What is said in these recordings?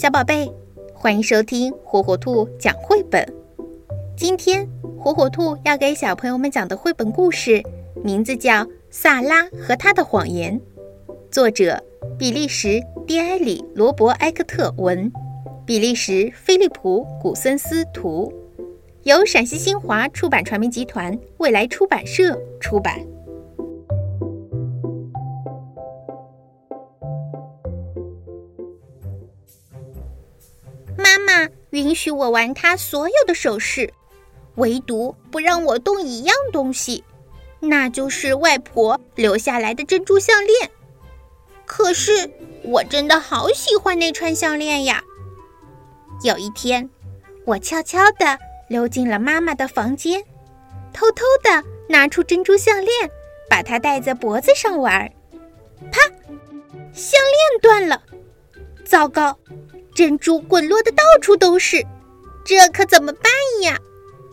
小宝贝，欢迎收听火火兔讲绘本。今天火火兔要给小朋友们讲的绘本故事，名字叫《萨拉和他的谎言》，作者比利时蒂埃里·罗伯埃克特文，比利时菲利普·古森斯图，由陕西新华出版传媒集团未来出版社出版。妈允许我玩她所有的首饰，唯独不让我动一样东西，那就是外婆留下来的珍珠项链。可是我真的好喜欢那串项链呀！有一天，我悄悄地溜进了妈妈的房间，偷偷地拿出珍珠项链，把它戴在脖子上玩。啪！项链断了！糟糕！珍珠滚落的到处都是，这可怎么办呀？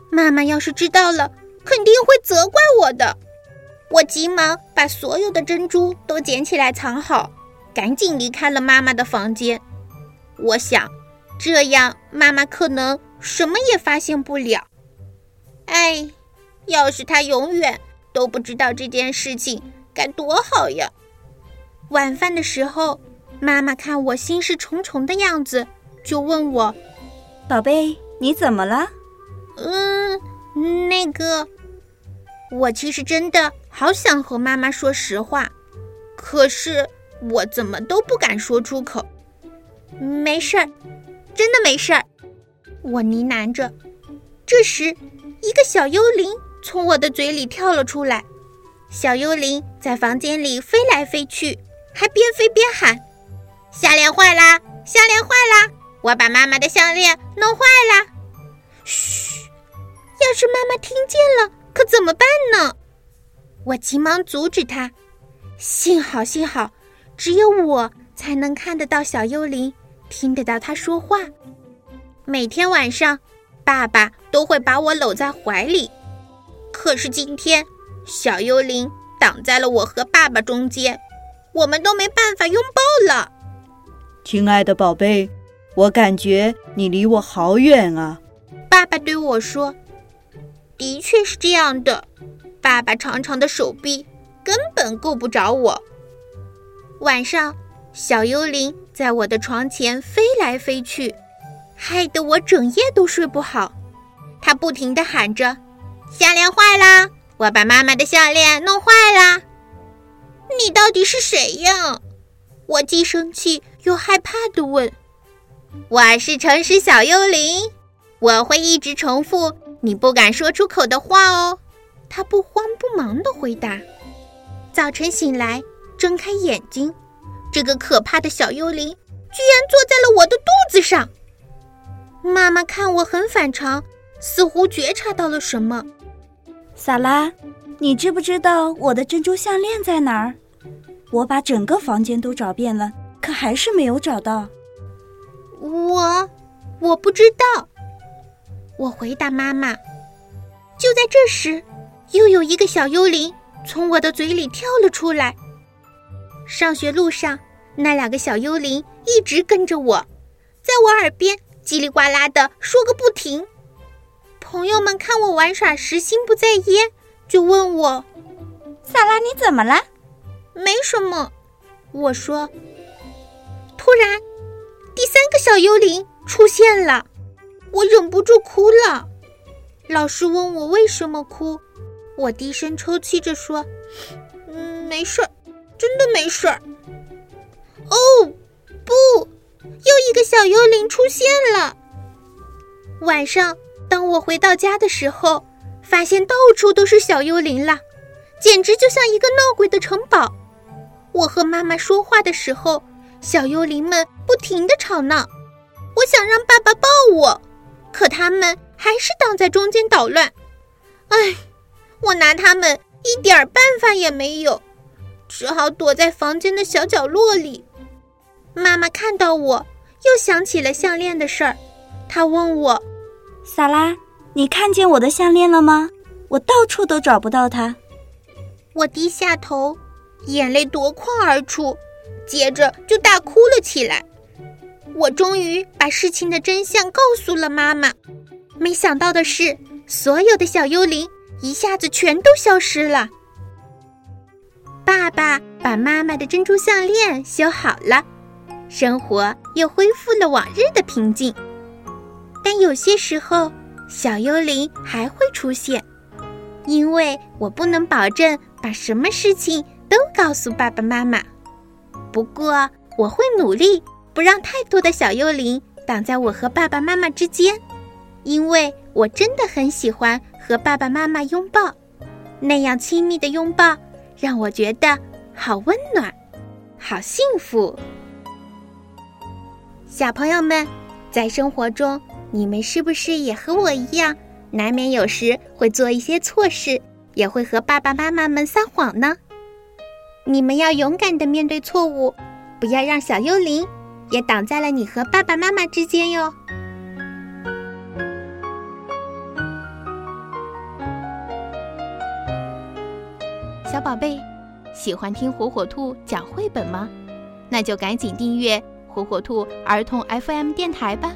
妈妈要是知道了，肯定会责怪我的。我急忙把所有的珍珠都捡起来藏好，赶紧离开了妈妈的房间。我想，这样妈妈可能什么也发现不了。哎，要是她永远都不知道这件事情，该多好呀！晚饭的时候。妈妈看我心事重重的样子，就问我：“宝贝，你怎么了？”“嗯，那个……我其实真的好想和妈妈说实话，可是我怎么都不敢说出口。”“没事儿，真的没事儿。”我呢喃着。这时，一个小幽灵从我的嘴里跳了出来。小幽灵在房间里飞来飞去，还边飞边喊。项链坏啦！项链坏啦！我把妈妈的项链弄坏啦！嘘，要是妈妈听见了，可怎么办呢？我急忙阻止他。幸好，幸好，只有我才能看得到小幽灵，听得到他说话。每天晚上，爸爸都会把我搂在怀里。可是今天，小幽灵挡在了我和爸爸中间，我们都没办法拥抱了。亲爱的宝贝，我感觉你离我好远啊！爸爸对我说：“的确是这样的，爸爸长长的手臂根本够不着我。”晚上，小幽灵在我的床前飞来飞去，害得我整夜都睡不好。它不停地喊着：“项链坏啦！我把妈妈的项链弄坏啦！”你到底是谁呀？我既生气又害怕的问：“我是诚实小幽灵，我会一直重复你不敢说出口的话哦。”他不慌不忙的回答。早晨醒来，睁开眼睛，这个可怕的小幽灵居然坐在了我的肚子上。妈妈看我很反常，似乎觉察到了什么。萨拉，你知不知道我的珍珠项链在哪儿？我把整个房间都找遍了，可还是没有找到。我，我不知道。我回答妈妈。就在这时，又有一个小幽灵从我的嘴里跳了出来。上学路上，那两个小幽灵一直跟着我，在我耳边叽里呱啦的说个不停。朋友们看我玩耍时心不在焉，就问我：“萨拉，你怎么了？”没什么，我说。突然，第三个小幽灵出现了，我忍不住哭了。老师问我为什么哭，我低声抽泣着说：“嗯，没事儿，真的没事儿。”哦，不，又一个小幽灵出现了。晚上，当我回到家的时候，发现到处都是小幽灵了，简直就像一个闹鬼的城堡。我和妈妈说话的时候，小幽灵们不停的吵闹。我想让爸爸抱我，可他们还是挡在中间捣乱。唉，我拿他们一点办法也没有，只好躲在房间的小角落里。妈妈看到我，又想起了项链的事儿，她问我：“萨拉，你看见我的项链了吗？我到处都找不到它。”我低下头。眼泪夺眶而出，接着就大哭了起来。我终于把事情的真相告诉了妈妈。没想到的是，所有的小幽灵一下子全都消失了。爸爸把妈妈的珍珠项链修好了，生活又恢复了往日的平静。但有些时候，小幽灵还会出现，因为我不能保证把什么事情都告诉爸爸妈妈。不过，我会努力不让太多的小幽灵挡在我和爸爸妈妈之间，因为我真的很喜欢和爸爸妈妈拥抱，那样亲密的拥抱。让我觉得好温暖，好幸福。小朋友们，在生活中，你们是不是也和我一样，难免有时会做一些错事，也会和爸爸妈妈们撒谎呢？你们要勇敢的面对错误，不要让小幽灵也挡在了你和爸爸妈妈之间哟。小宝贝，喜欢听火火兔讲绘本吗？那就赶紧订阅火火兔儿童 FM 电台吧。